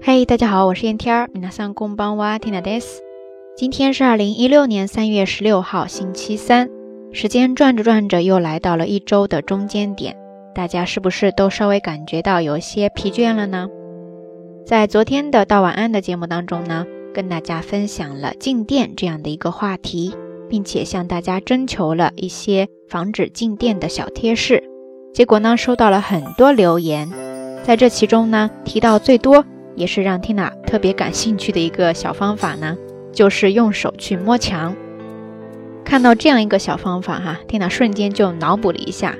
嘿，大家好，我是燕天儿。皆さんこんばんは、ティナです。今天是二零一六年三月十六号，星期三。时间转着转着，又来到了一周的中间点。大家是不是都稍微感觉到有些疲倦了呢？在昨天的道晚安的节目当中呢，跟大家分享了静电这样的一个话题，并且向大家征求了一些防止静电的小贴士。结果呢，收到了很多留言。在这其中呢，提到最多。 也是让 Tina 特别感兴趣的一个小方法呢，就是用手去摸墙。看到这样一个小方法哈，Tina 瞬间就脑补了一下。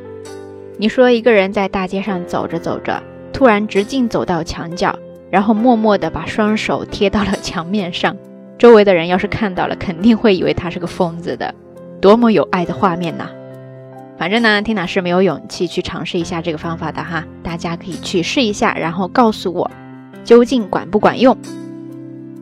你说一个人在大街上走着走着，突然直径走到墙角，然后默默地把双手贴到了墙面上，周围的人要是看到了，肯定会以为他是个疯子的。多么有爱的画面呐！反正呢，Tina 是没有勇气去尝试一下这个方法的哈，大家可以去试一下，然后告诉我。究竟管不管用？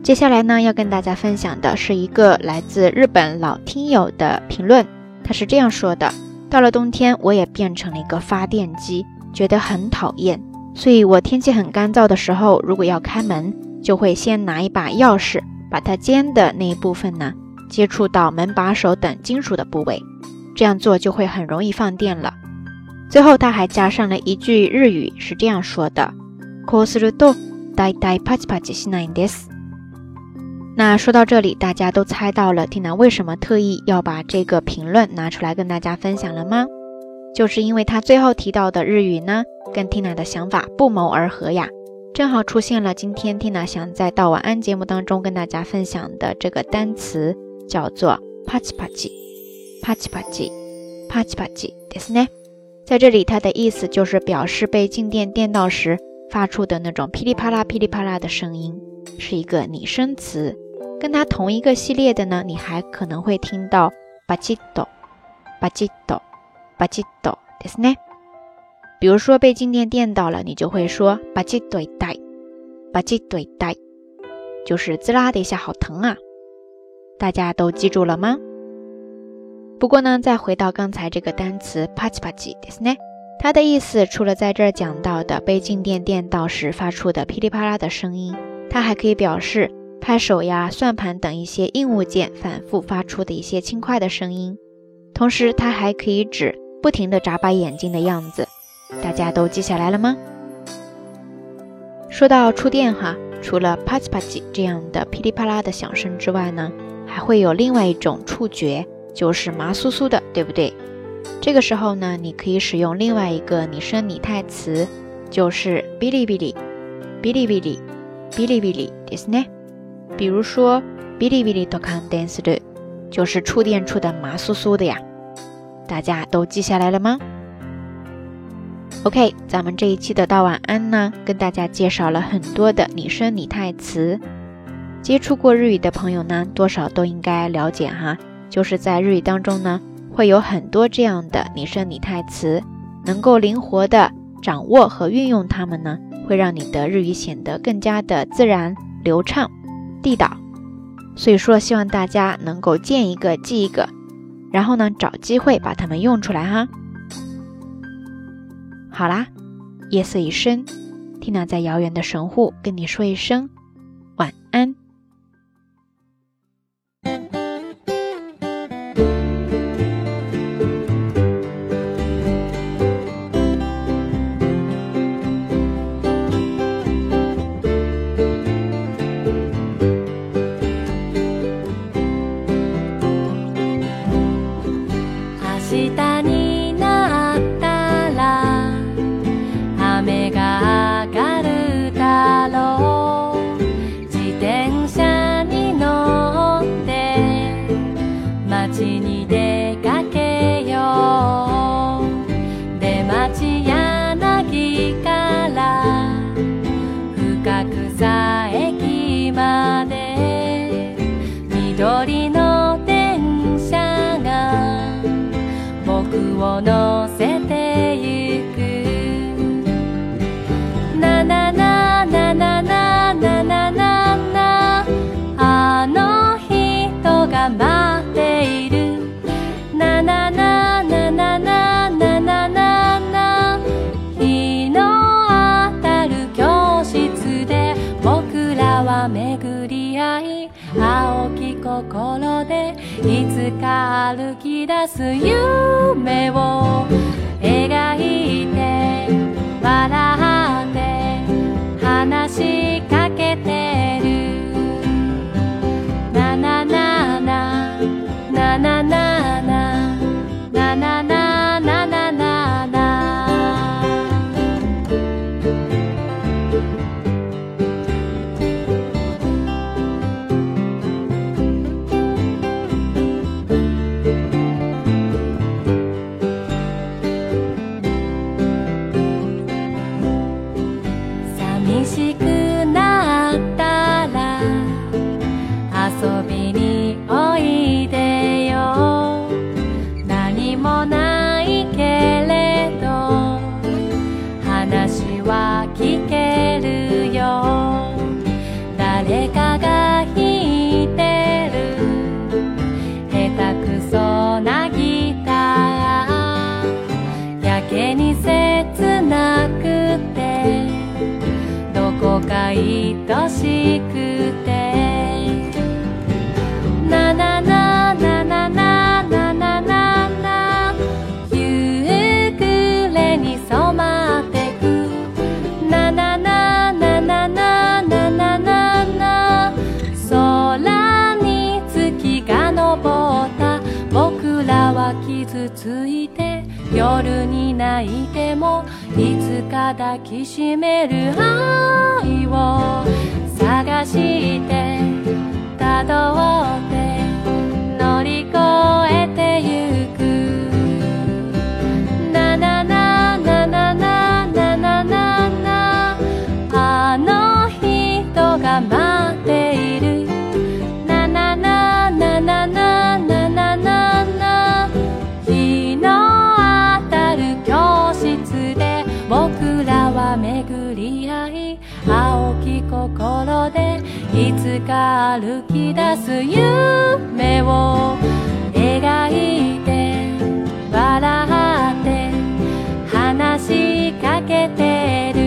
接下来呢，要跟大家分享的是一个来自日本老听友的评论。他是这样说的：到了冬天，我也变成了一个发电机，觉得很讨厌。所以我天气很干燥的时候，如果要开门，就会先拿一把钥匙，把它尖的那一部分呢，接触到门把手等金属的部位，这样做就会很容易放电了。最后他还加上了一句日语，是这样说的：こうすると。 呆呆啪叽啪叽西那 des。那说到这里，大家都猜到了，Tina 为什么特意要把这个评论拿出来跟大家分享了吗？就是因为他最后提到的日语呢，跟 Tina 的想法不谋而合呀，正好出现了今天 Tina 想在道晚安节目当中跟大家分享的这个单词，叫做啪叽啪叽，啪叽啪叽，啪叽啪叽，des 呢？在这里，它的意思就是表示被静电电到时。发出的那种噼里啪啦、噼里啪啦的声音，是一个拟声词。跟它同一个系列的呢，你还可能会听到巴吉多、巴吉多、巴吉多，对是呢。比如说被静电电到了，你就会说巴吉对带，巴吉对带，就是滋啦的一下，好疼啊！大家都记住了吗？不过呢，再回到刚才这个单词帕吉帕吉，对是呢。它的意思除了在这儿讲到的被静电电到时发出的噼里啪啦的声音，它还可以表示拍手呀、算盘等一些硬物件反复发出的一些轻快的声音。同时，它还可以指不停的眨巴眼睛的样子。大家都记下来了吗？说到触电哈，除了啪叽啪叽这样的噼里啪啦的响声之外呢，还会有另外一种触觉，就是麻酥酥的，对不对？这个时候呢，你可以使用另外一个拟声拟态词，就是哔哩哔哩，哔哩哔哩，哔哩哔哩，对不对？比如说，哔哩哔哩と感電する，就是触电触的麻酥酥的呀。大家都记下来了吗？OK，咱们这一期的道晚安呢，跟大家介绍了很多的拟声拟态词。接触过日语的朋友呢，多少都应该了解哈，就是在日语当中呢。 会有很多这样的拟声拟态词，能够灵活的掌握和运用它们呢，会让你的日语显得更加的自然、流畅、地道。所以说，希望大家能够见一个记一个，然后呢，找机会把它们用出来哈。好啦，夜色已深，缇娜在遥远的神户跟你说一声は巡り合い青き心でいつか歩き出す夢を描いて笑って話し愛しくて。なななななななななな夕暮れに染まってくなななななななななな空に月が昇った僕らは傷ついて夜に泣いても抱きしめる愛を心でいつか歩き出す夢を描いて笑って話しかけてる。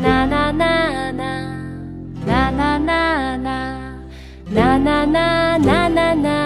なななななななななななななな。